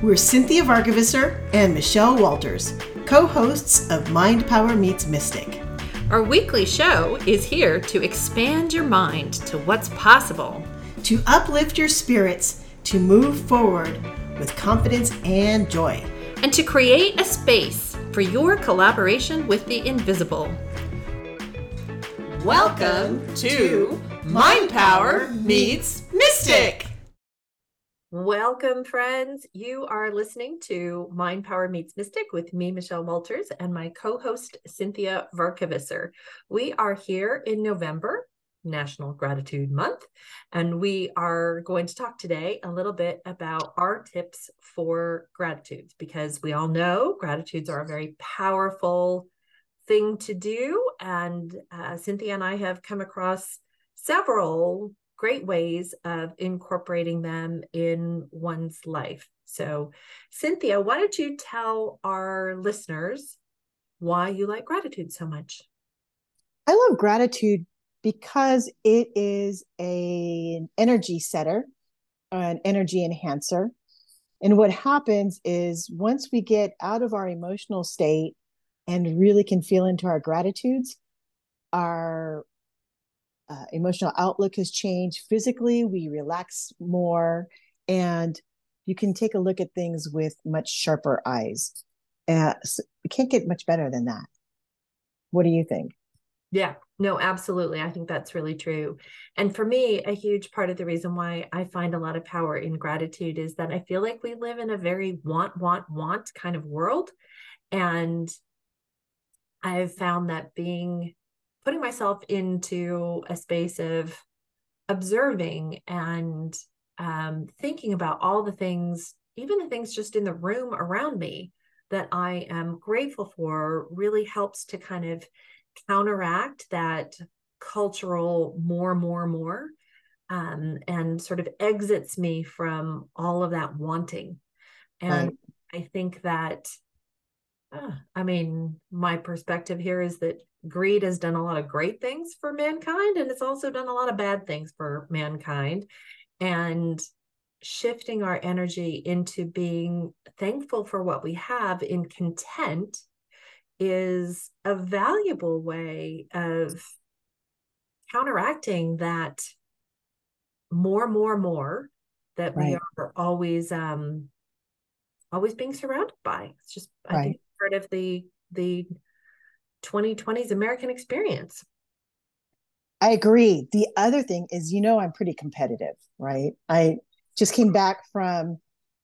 We're Cinthia Varkevisser and Michelle Walters, co hosts of Mind Power Meets Mystic. Our weekly show is here to expand your mind to what's possible, to uplift your spirits, to move forward with confidence and joy, and to create a space for your collaboration with the invisible. Welcome to Mind Power Meets Mystic. Welcome, friends. You are listening to Mind Power Meets Mystic with me, Michelle Walters, and my co host, Cinthia Varkevisser. We are here in November, National Gratitude Month, and we are going to talk today a little bit about our tips for gratitudes because we all know gratitudes are a very powerful thing to do. And uh, Cinthia and I have come across several great ways of incorporating them in one's life. So, Cinthia, why don't you tell our listeners why you like gratitude so much? I love gratitude because it is a, an energy setter, an energy enhancer. And what happens is once we get out of our emotional state and really can feel into our gratitudes, our uh, emotional outlook has changed. Physically we relax more and you can take a look at things with much sharper eyes. Uh, so we can't get much better than that. What do you think? Yeah no absolutely. I think that's really true. And for me a huge part of the reason why i find a lot of power in gratitude is that i feel like we live in a very want want want kind of world. And i've found that being putting myself into a space of observing and um, thinking about all the things, even the things just in the room around me that I am grateful for, really helps to kind of counteract that cultural more, more, more, um, and sort of exits me from all of that wanting. And right. I think that, I mean, my perspective here is that greed has done a lot of great things for mankind and it's also done a lot of bad things for mankind and shifting our energy into being thankful for what we have in content is a valuable way of counteracting that more more more that right. we are always um always being surrounded by it's just i right. think part of the the 2020's American experience. I agree. The other thing is, you know, I'm pretty competitive, right? I just came back from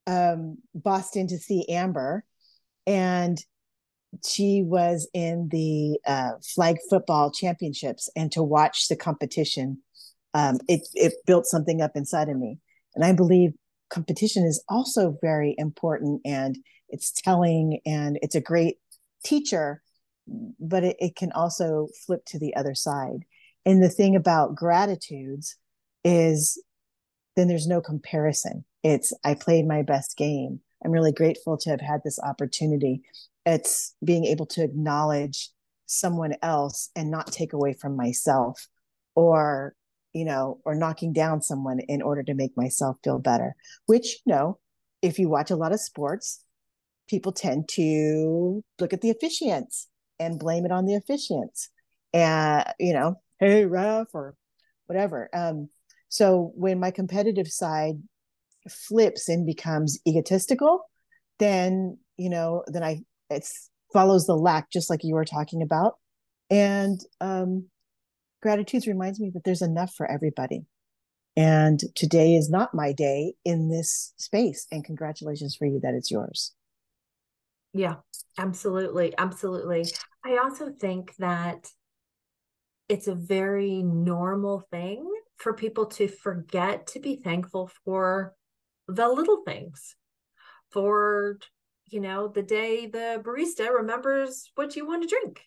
um, Boston to see Amber, and she was in the uh, flag football championships, and to watch the competition, um, it it built something up inside of me, and I believe competition is also very important, and it's telling, and it's a great teacher but it, it can also flip to the other side. And the thing about gratitudes is then there's no comparison. It's I played my best game. I'm really grateful to have had this opportunity. It's being able to acknowledge someone else and not take away from myself or you know or knocking down someone in order to make myself feel better which you know if you watch a lot of sports people tend to look at the officiants and blame it on the officiants. And you know hey ref or whatever. Um so when my competitive side flips and becomes egotistical then you know then i it follows the lack just like you were talking about. And um gratitude reminds me that there's enough for everybody. And today is not my day in this space. And congratulations for you that it's yours yeah, absolutely. Absolutely. I also think that it's a very normal thing for people to forget to be thankful for the little things, for, you know, the day the barista remembers what you want to drink.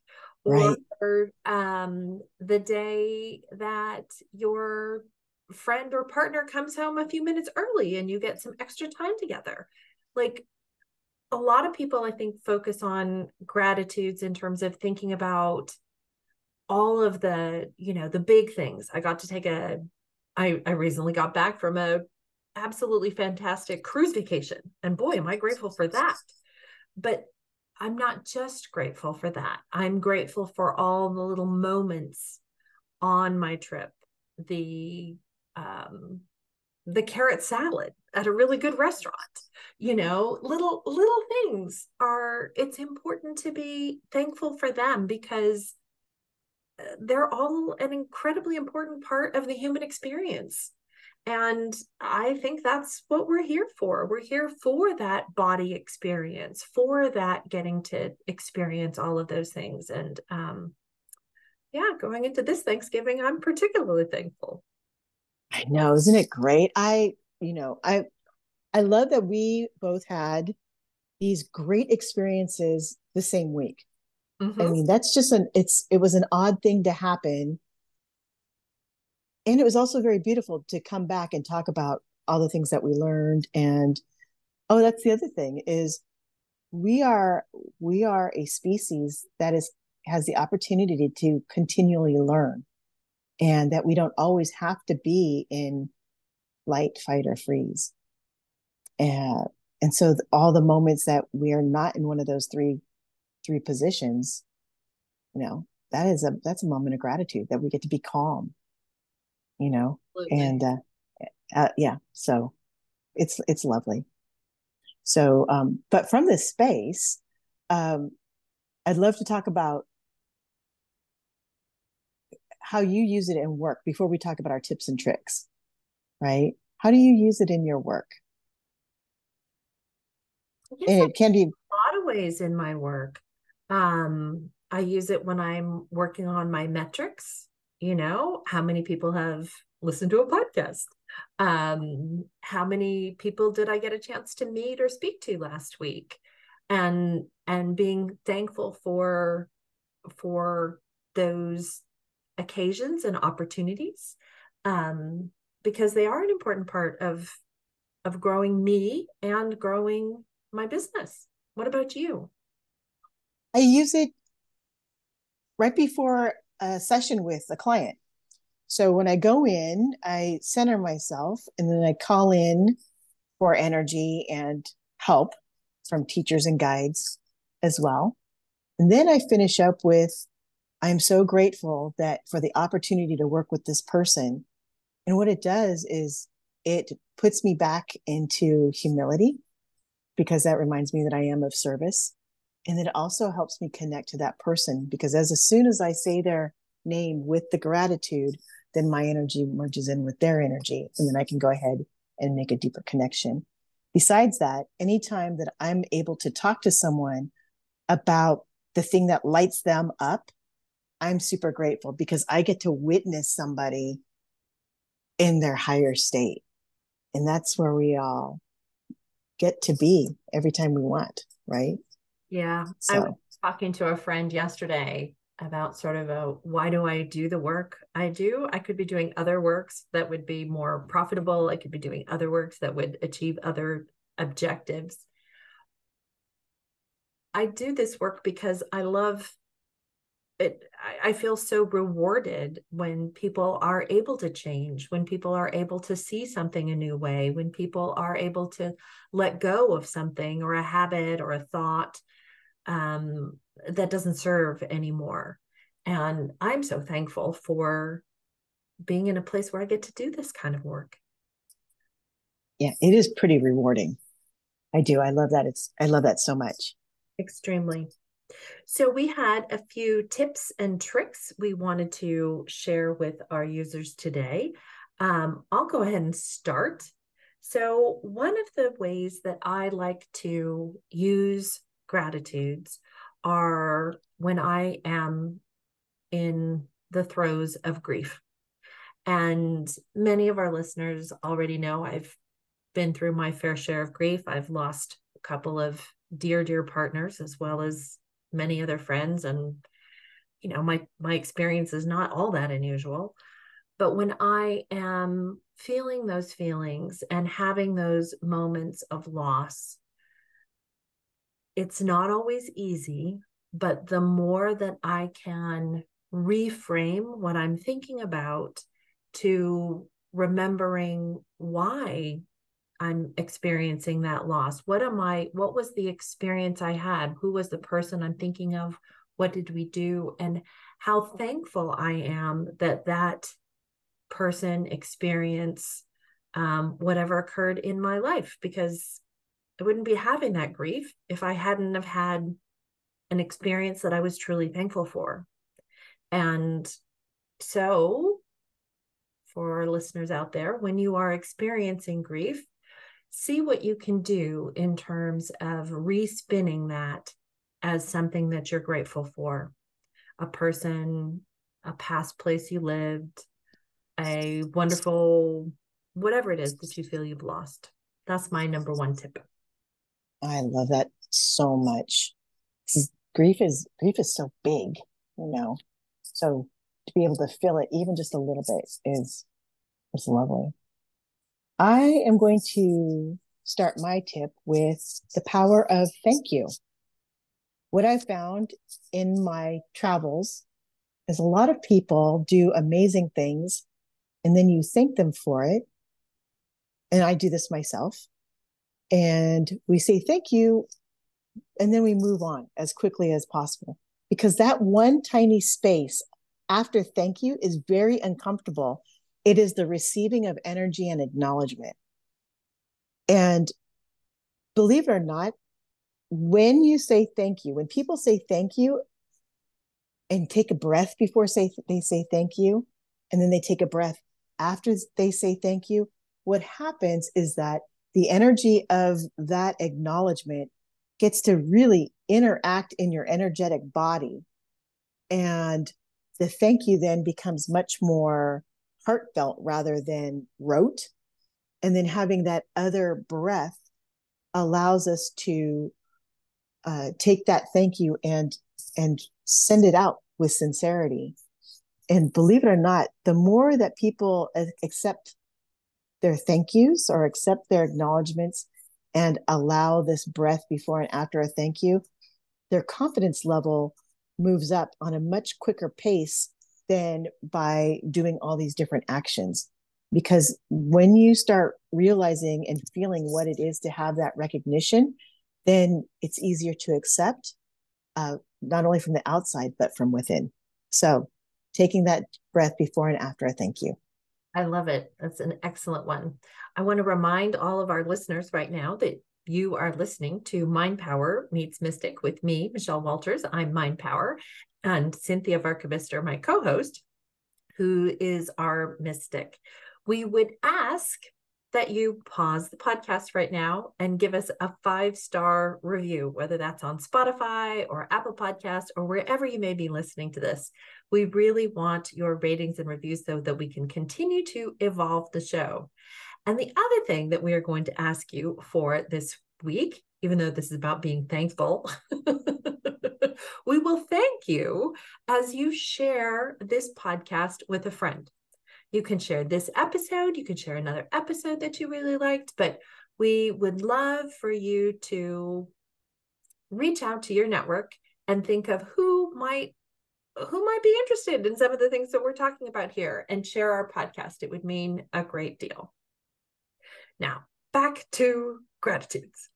Right. Or um, the day that your friend or partner comes home a few minutes early and you get some extra time together. Like a lot of people i think focus on gratitudes in terms of thinking about all of the you know the big things i got to take a i i recently got back from a absolutely fantastic cruise vacation. And boy, am I grateful for that. But I'm not just grateful for that. I'm grateful for all the little moments on my trip. The um the carrot salad at a really good restaurant. You know, little little things are it's important to be thankful for them because uh, they're all an incredibly important part of the human experience and I think that's what we're here for. We're here for that body experience, for that getting to experience all of those things. And um, yeah, going into this Thanksgiving, I'm particularly thankful. I know, isn't it great? I, you know, I I love that we both had these great experiences the same week. Mm-hmm. I mean, that's just an it's it was an odd thing to happen and it was also very beautiful to come back and talk about all the things that we learned and oh that's the other thing is we are we are a species that is has the opportunity to continually learn and that we don't always have to be in light fight or freeze. And and so all the moments that we are not in one of those three three positions you know that is a that's a moment of gratitude that we get to be calm you know? Absolutely. and uh, uh, yeah so it's it's lovely. So um but from this space um i'd love to talk about how you use it in work before we talk about our tips and tricks right? How do you use it in your work? It can be a lot of ways in my work. Um i use it when i'm working on my metrics you know how many people have listened to a podcast. Um how many people did i get a chance to meet or speak to last week? And and being thankful for for those occasions and opportunities. Um because they are an important part of of growing me and growing my business what about you i use it right before a session with a client. So when I go in, I center myself and then I call in for energy and help from teachers and guides as well. And then I finish up with I'm so grateful that for the opportunity to work with this person. And what it does is it puts me back into humility because that reminds me that I am of service. And it also helps me connect to that person because as, as soon as i say their name with the gratitude then my energy merges in with their energy and then i can go ahead and make a deeper connection. Besides that anytime that i'm able to talk to someone about the thing that lights them up i'm super grateful because i get to witness somebody in their higher state and that's where we all get to be every time we want right yeah. So. I was talking to a friend yesterday about sort of a why do I do the work I do? I could be doing other works that would be more profitable. I could be doing other works that would achieve other objectives. I do this work because I love it. I, feel so rewarded when people are able to change, when people are able to see something a new way, when people are able to let go of something or a habit or a thought um, that doesn't serve anymore. And I'm so thankful for being in a place where I get to do this kind of work. Yeah, it is pretty rewarding. I do. I love that. It's I love that so much. Extremely. So we had a few tips and tricks we wanted to share with our users today. Um, I'll go ahead and start. So one of the ways that I like to use gratitudes are when I am in the throes of grief. And many of our listeners already know I've been through my fair share of grief. I've lost a couple of dear, dear partners, as well as many other friends. And, you know, my my experience is not all that unusual. But when I am feeling those feelings and having those moments of loss, it's not always easy, but the more that I can reframe what I'm thinking about to remembering why I'm experiencing that loss? What am I, what was the experience I had? Who was the person I'm thinking of? What did we do? And how thankful I am that that person experience um, whatever occurred in my life because I wouldn't be having that grief if I hadn't have had an experience that I was truly thankful for. And so for listeners out there, when you are experiencing grief, see what you can do in terms of respinning that as something that you're grateful for a person, a past place you lived, a wonderful, whatever it is that you feel you've lost. That's my number one tip. I love that so much. Grief is grief is so big, you know. So to be able to feel it even just a little bit is is lovely. I am going to start my tip with the power of thank you. What I found in my travels is a lot of people do amazing things and then you thank them for it. And I do this myself. And we say thank you and then we move on as quickly as possible because that one tiny space after thank you is very uncomfortable. It is the receiving of energy and acknowledgement. And believe it or not, when you say thank you, when people say thank you and take a breath before say they say thank you, and then they take a breath after they say thank you, what happens is that the energy of that acknowledgement gets to really interact in your energetic body. And the thank you then becomes much more heartfelt rather than rote. And then having that other breath allows us to uh, take that thank you and and send it out with sincerity. And believe it or not, the more that people accept their thank yous or accept their acknowledgments and allow this breath before and after a thank you, their confidence level moves up on a much quicker pace than by doing all these different actions. Because when you start realizing and feeling what it is to have that recognition, then it's easier to accept, uh, not only from the outside, but from within. So taking that breath before and after a thank you. I love it. That's an excellent one. I want to remind all of our listeners right now that you are listening to Mind Power Meets Mystic with me, Michelle Walters. I'm Mind Power, and Cinthia Varkevisser, my co host, who is our mystic. We would ask that you pause the podcast right now and give us a five star review, whether that's on Spotify or Apple Podcast or wherever you may be listening to this. We really want your ratings and reviews so that we can continue to evolve the show. And the other thing that we are going to ask you for this week, even though this is about being thankful, we will thank you as you share this podcast with a friend. You can share this episode, you can share another episode that you really liked, but we would love for you to reach out to your network and think of who might who might be interested in some of the things that we're talking about here and share our podcast. It would mean a great deal. Now, back to gratitudes.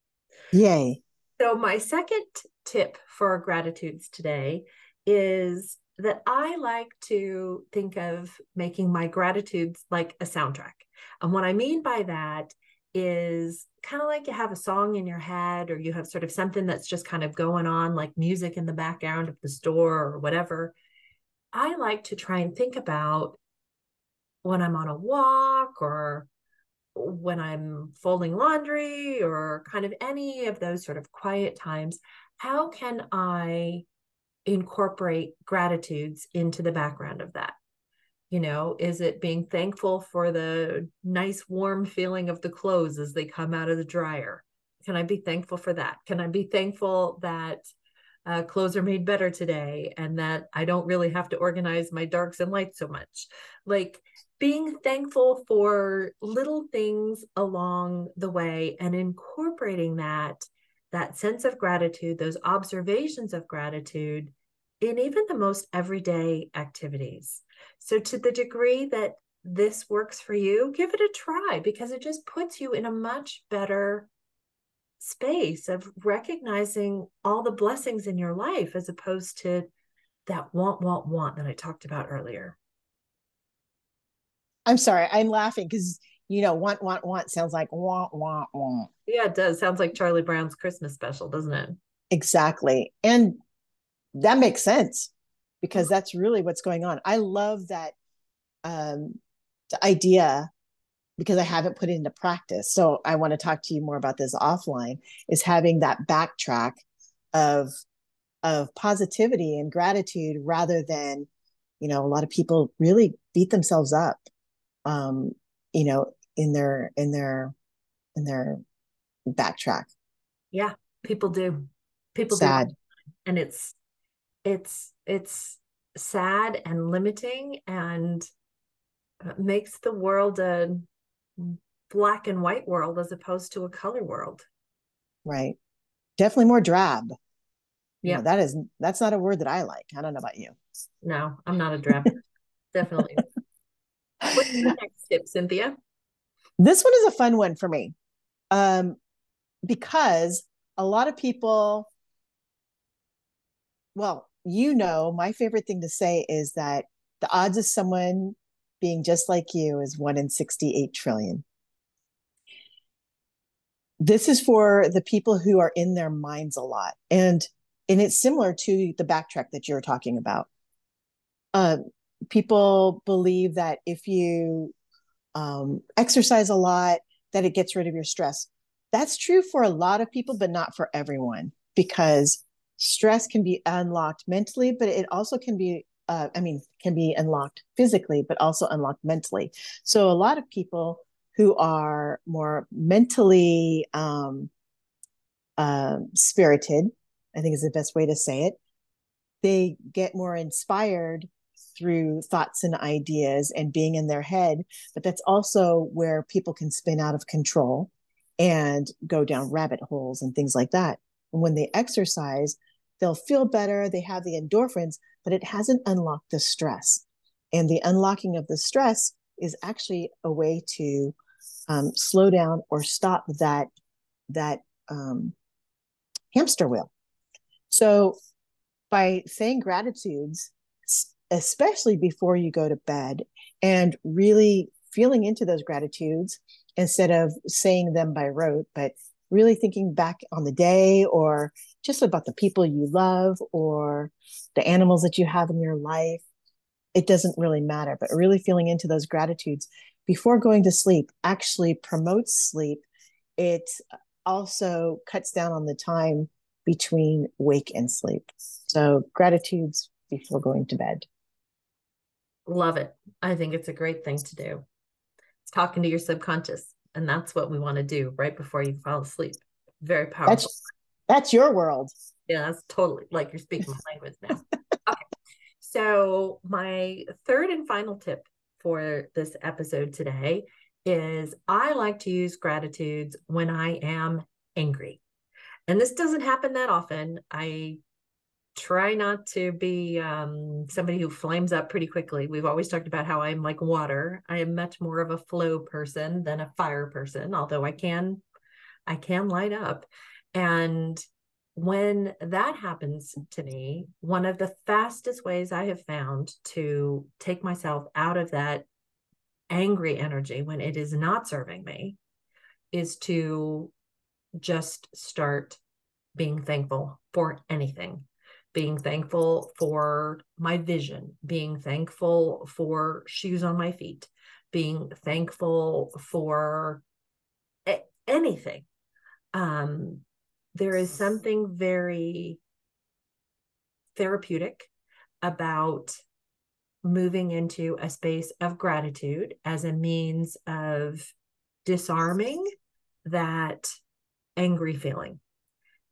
Yay. So, my second tip for gratitudes today is that I like to think of making my gratitudes like a soundtrack. And what I mean by that is kind of like you have a song in your head or you have sort of something that's just kind of going on like music in the background of the store or whatever. I like to try and think about when I'm on a walk or when I'm folding laundry or kind of any of those sort of quiet times, how can I incorporate gratitudes into the background of that? You know, is it being thankful for the nice warm feeling of the clothes as they come out of the dryer? Can I be thankful for that? Can I be thankful that uh, clothes are made better today and that I don't really have to organize my darks and lights so much? Like, being thankful for little things along the way and incorporating that that sense of gratitude those observations of gratitude in even the most everyday activities so to the degree that this works for you, give it a try because it just puts you in a much better space of recognizing all the blessings in your life as opposed to that want, want, want that I talked about earlier. I'm sorry, I'm laughing because you know, want, want, want sounds like want, want, want. Yeah, it does. Sounds like Charlie Brown's Christmas special, doesn't it? Exactly. And that makes sense because that's really what's going on. I love that um, idea because I haven't put it into practice. So I want to talk to you more about this offline is having that backtrack of of positivity and gratitude rather than you know a lot of people really beat themselves up um you know in their in their in their backtrack yeah people do people sad do. and it's it's it's sad and limiting and makes the world a black and white world as opposed to a color world. Right. Definitely more drab. Yeah. You know, that is that's not a word that I like. I don't know about you. No, I'm not a drab. Definitely. What's the next tip, Cinthia? This one is a fun one for me. Um, because a lot of people well, you know, my favorite thing to say is that the odds of someone being just like you is one in 68 trillion. This is for the people who are in their minds a lot. And and it's similar to the backtrack that you're talking about. Uh, people believe that if you um, exercise a lot, that it gets rid of your stress. That's true for a lot of people, but not for everyone, because stress can be unlocked mentally, but it also can be uh, I mean, can be unlocked physically, but also unlocked mentally. So a lot of people who are more mentally um, uh, spirited, I think is the best way to say it, they get more inspired through thoughts and ideas and being in their head. But that's also where people can spin out of control and go down rabbit holes and things like that. And when they exercise, they'll feel better, they have the endorphins, but it hasn't unlocked the stress. And the unlocking of the stress is actually a way to um, slow down or stop that that um, hamster wheel. So by saying gratitudes, especially before you go to bed, and really feeling into those gratitudes instead of saying them by rote, but really thinking back on the day or just about the people you love or the animals that you have in your life. It doesn't really matter, but really feeling into those gratitudes before going to sleep actually promotes sleep. It also cuts down on the time between wake and sleep. So, gratitudes before going to bed. Love it. I think it's a great thing to do. It's talking to your subconscious. And that's what we want to do right before you fall asleep. Very powerful. That's, that's your world. Yeah, that's totally like you're speaking my language now. okay. So, my third and final tip for this episode today is I like to use gratitudes when I am angry. And this doesn't happen that often. I try not to be um, somebody who flames up pretty quickly. We've always talked about how I'm like water. I am much more of a flow person than a fire person, although I can I can light up. And when that happens to me, one of the fastest ways I have found to take myself out of that angry energy when it is not serving me is to just start being thankful for anything being thankful for my vision, being thankful for shoes on my feet, being thankful for a- anything. Um, there is something very therapeutic about moving into a space of gratitude as a means of disarming that angry feeling.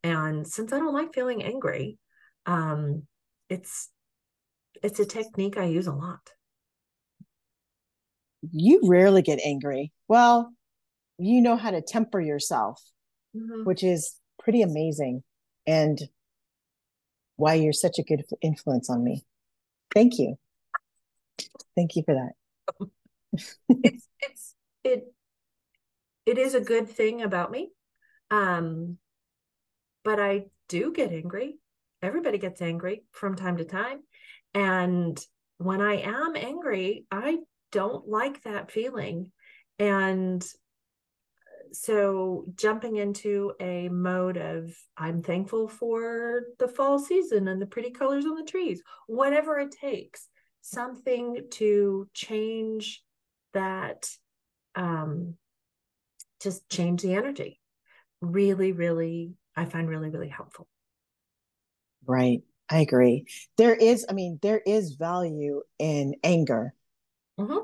And since I don't like feeling angry, um, it's it's a technique I use a lot. You rarely get angry. Well, you know how to temper yourself, mm-hmm. which is pretty amazing, and why you're such a good influence on me. Thank you. Thank you for that. it's it's it it is a good thing about me. Um but I do get angry. Everybody gets angry from time to time. And when I am angry, I don't like that feeling. And so jumping into a mode of I'm thankful for the fall season and the pretty colors on the trees, whatever it takes, something to change that, um, just change the energy. Really, really, I find really, really helpful. Right. I agree. There is, I mean, there is value in anger mm-hmm.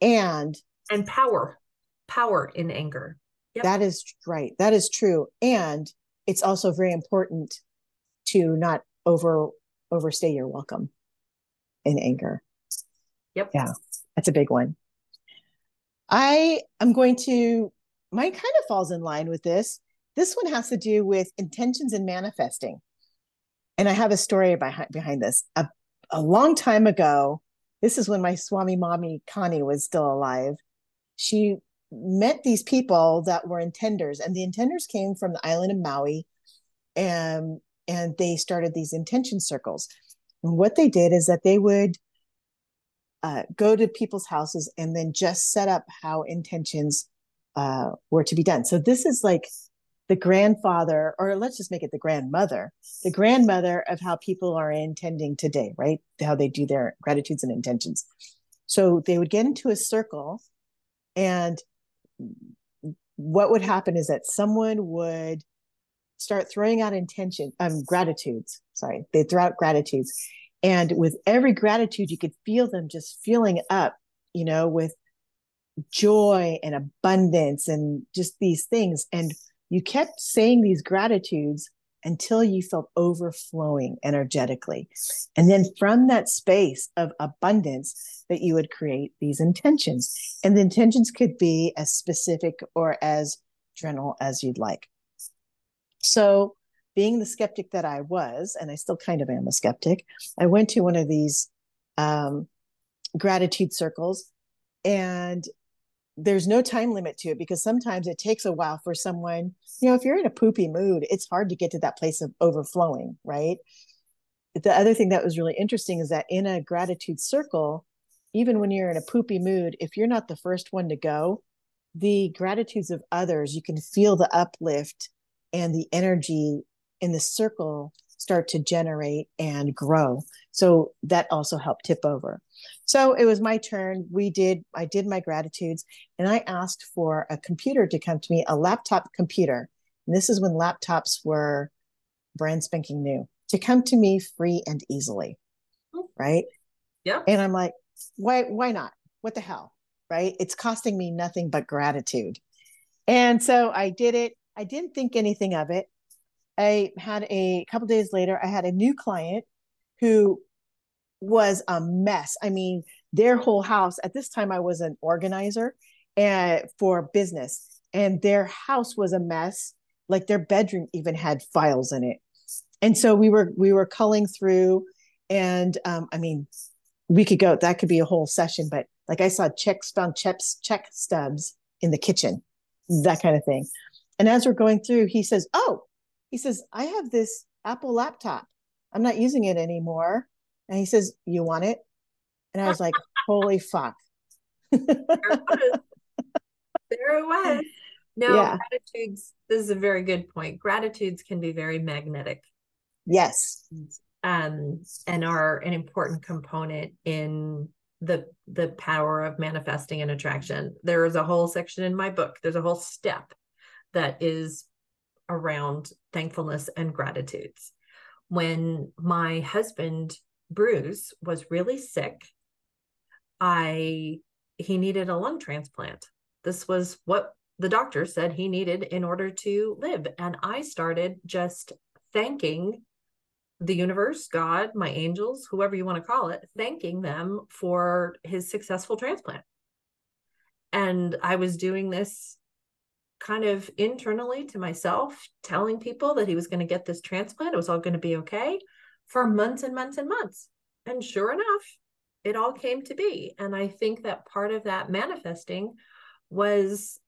and and power, power in anger. Yep. That is right. That is true. And it's also very important to not over overstay your welcome in anger. Yep. Yeah. That's a big one. I am going to mine kind of falls in line with this. This one has to do with intentions and manifesting. And I have a story behind behind this. A, a long time ago, this is when my Swami Mommy Connie was still alive. She met these people that were intenders, and the intenders came from the island of Maui, and and they started these intention circles. And what they did is that they would uh, go to people's houses and then just set up how intentions uh, were to be done. So this is like the grandfather, or let's just make it the grandmother, the grandmother of how people are intending today, right? How they do their gratitudes and intentions. So they would get into a circle and what would happen is that someone would start throwing out intention um gratitudes sorry they throw out gratitudes and with every gratitude you could feel them just filling up you know with joy and abundance and just these things and you kept saying these gratitudes until you felt overflowing energetically. And then from that space of abundance, that you would create these intentions. And the intentions could be as specific or as general as you'd like. So, being the skeptic that I was, and I still kind of am a skeptic, I went to one of these um, gratitude circles and there's no time limit to it because sometimes it takes a while for someone, you know, if you're in a poopy mood, it's hard to get to that place of overflowing, right? The other thing that was really interesting is that in a gratitude circle, even when you're in a poopy mood, if you're not the first one to go, the gratitudes of others, you can feel the uplift and the energy in the circle start to generate and grow. So that also helped tip over. So it was my turn. We did, I did my gratitudes and I asked for a computer to come to me, a laptop computer. And this is when laptops were brand spanking new to come to me free and easily. Right. Yeah. And I'm like, why, why not? What the hell? Right. It's costing me nothing but gratitude. And so I did it. I didn't think anything of it. I had a couple days later, I had a new client who was a mess. I mean, their whole house at this time I was an organizer and for business and their house was a mess. Like their bedroom even had files in it. And so we were we were culling through and um, I mean we could go that could be a whole session but like I saw checks found checks check stubs in the kitchen that kind of thing. And as we're going through he says, "Oh, he says, I have this Apple laptop. I'm not using it anymore. And he says, You want it? And I was like, Holy fuck. there it was. There it was. No, yeah. gratitudes, this is a very good point. Gratitudes can be very magnetic. Yes. Um, and are an important component in the the power of manifesting and attraction. There is a whole section in my book. There's a whole step that is around thankfulness and gratitudes. When my husband Bruce was really sick, I he needed a lung transplant. This was what the doctor said he needed in order to live and I started just thanking the universe, God, my angels, whoever you want to call it, thanking them for his successful transplant. And I was doing this kind of internally to myself, telling people that he was going to get this transplant. It was all going to be okay for months and months and months. And sure enough, it all came to be. And I think that part of that manifesting was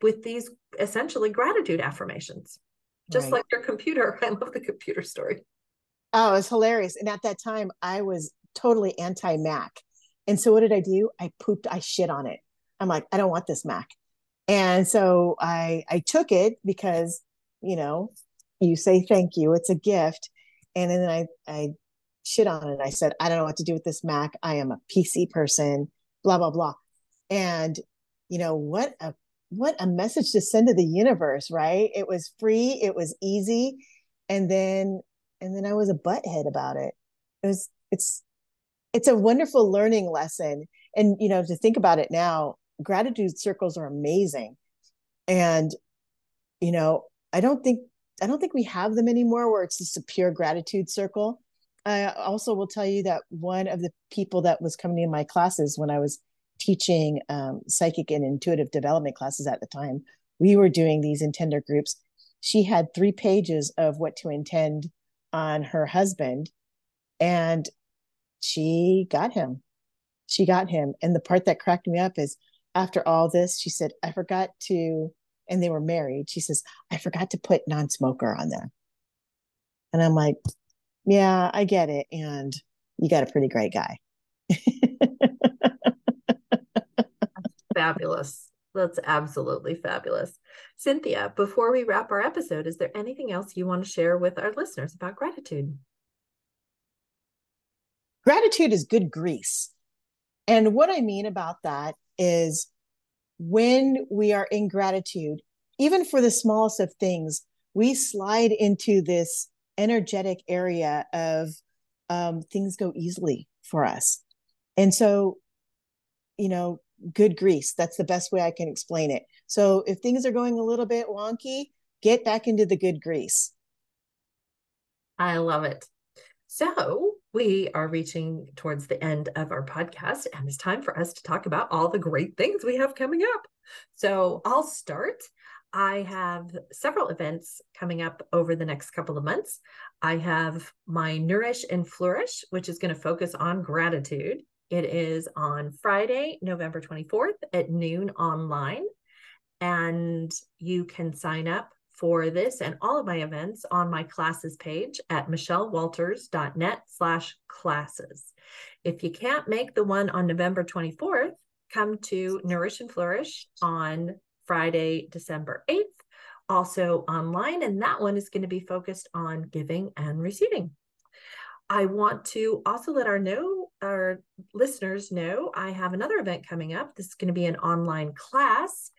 with these essentially gratitude affirmations, just right. like your computer. I love the computer story. Oh, it's hilarious. And at that time, I was totally anti Mac. And so what did I do? I pooped, I shit on it. I'm like, I don't want this Mac. And so I I took it because, you know, you say thank you, it's a gift. And then I I shit on it. I said, I don't know what to do with this Mac. I am a PC person, blah, blah, blah. And you know, what a what a message to send to the universe, right? It was free, it was easy. And then and then I was a butthead about it. It was it's it's a wonderful learning lesson. And you know, to think about it now, gratitude circles are amazing. And you know, I don't think I don't think we have them anymore where it's just a pure gratitude circle. I also will tell you that one of the people that was coming in my classes when I was teaching um, psychic and intuitive development classes at the time, we were doing these intender groups. She had three pages of what to intend on her husband, and she got him. She got him. And the part that cracked me up is after all this, she said, I forgot to, and they were married. She says, I forgot to put non smoker on there. And I'm like, yeah, I get it. And you got a pretty great guy. fabulous. That's absolutely fabulous. Cinthia, before we wrap our episode, is there anything else you want to share with our listeners about gratitude? Gratitude is good grease. And what I mean about that is when we are in gratitude, even for the smallest of things, we slide into this energetic area of um, things go easily for us. And so, you know, good grease. That's the best way I can explain it. So if things are going a little bit wonky, get back into the good grease. I love it. So we are reaching towards the end of our podcast, and it's time for us to talk about all the great things we have coming up. So I'll start. I have several events coming up over the next couple of months. I have my Nourish and Flourish, which is going to focus on gratitude. It is on Friday, November 24th at noon online. And you can sign up for this and all of my events on my classes page at michellewalters.net slash classes. If you can't make the one on November 24th, come to Nourish and Flourish on Friday, December 8th, also online. And that one is going to be focused on giving and receiving. I want to also let our know our listeners know I have another event coming up. This is going to be an online class,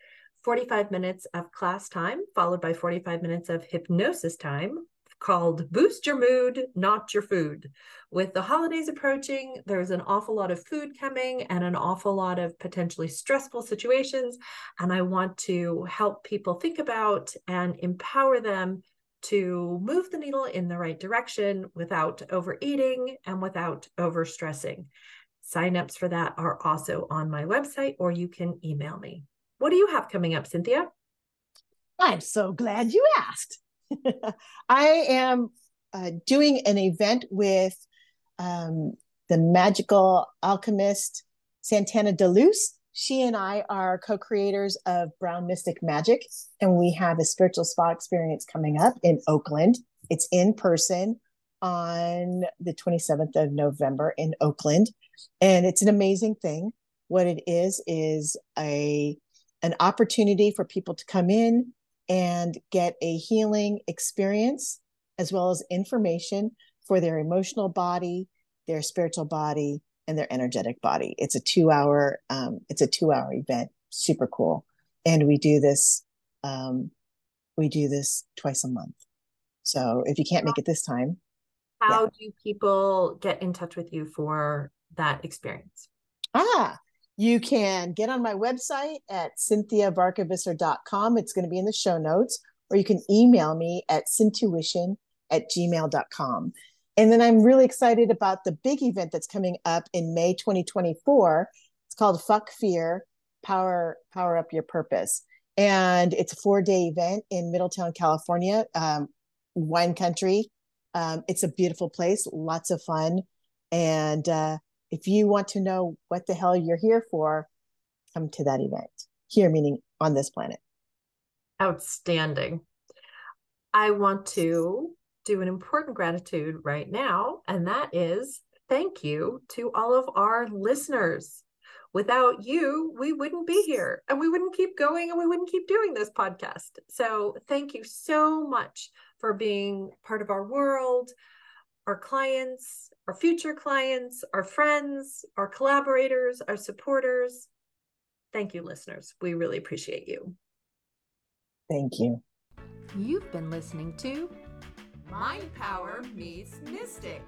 45 minutes of class time, followed by 45 minutes of hypnosis time called Boost Your Mood, Not Your Food. With the holidays approaching, there's an awful lot of food coming and an awful lot of potentially stressful situations. And I want to help people think about and empower them to move the needle in the right direction without overeating and without overstressing. Signups for that are also on my website, or you can email me. What do you have coming up, Cinthia? I'm so glad you asked. I am uh, doing an event with um, the magical alchemist Santana Deluse she and I are co creators of Brown Mystic Magic, and we have a spiritual spa experience coming up in Oakland. It's in person on the 27th of November in Oakland. And it's an amazing thing. What it is, is a an opportunity for people to come in and get a healing experience as well as information for their emotional body, their spiritual body, and their energetic body. It's a two hour, um, it's a two hour event, super cool. And we do this, um, we do this twice a month. So if you can't make it this time, how yeah. do people get in touch with you for that experience? Ah, you can get on my website at cinthiavarkevisser.com. It's going to be in the show notes, or you can email me at syntuition at gmail.com. And then I'm really excited about the big event that's coming up in May 2024. It's called Fuck Fear, Power Power Up Your Purpose. And it's a four day event in Middletown, California, um, wine country. Um, it's a beautiful place, lots of fun. And uh, if you want to know what the hell you're here for, come to that event. Here, meaning on this planet. Outstanding. I want to do an important gratitude right now, and that is thank you to all of our listeners. Without you, we wouldn't be here and we wouldn't keep going and we wouldn't keep doing this podcast. So, thank you so much for being part of our world, our clients, our future clients, our friends, our collaborators, our supporters. Thank you, listeners. We really appreciate you. Thank you. You've been listening to Mind Power Meets Mystic.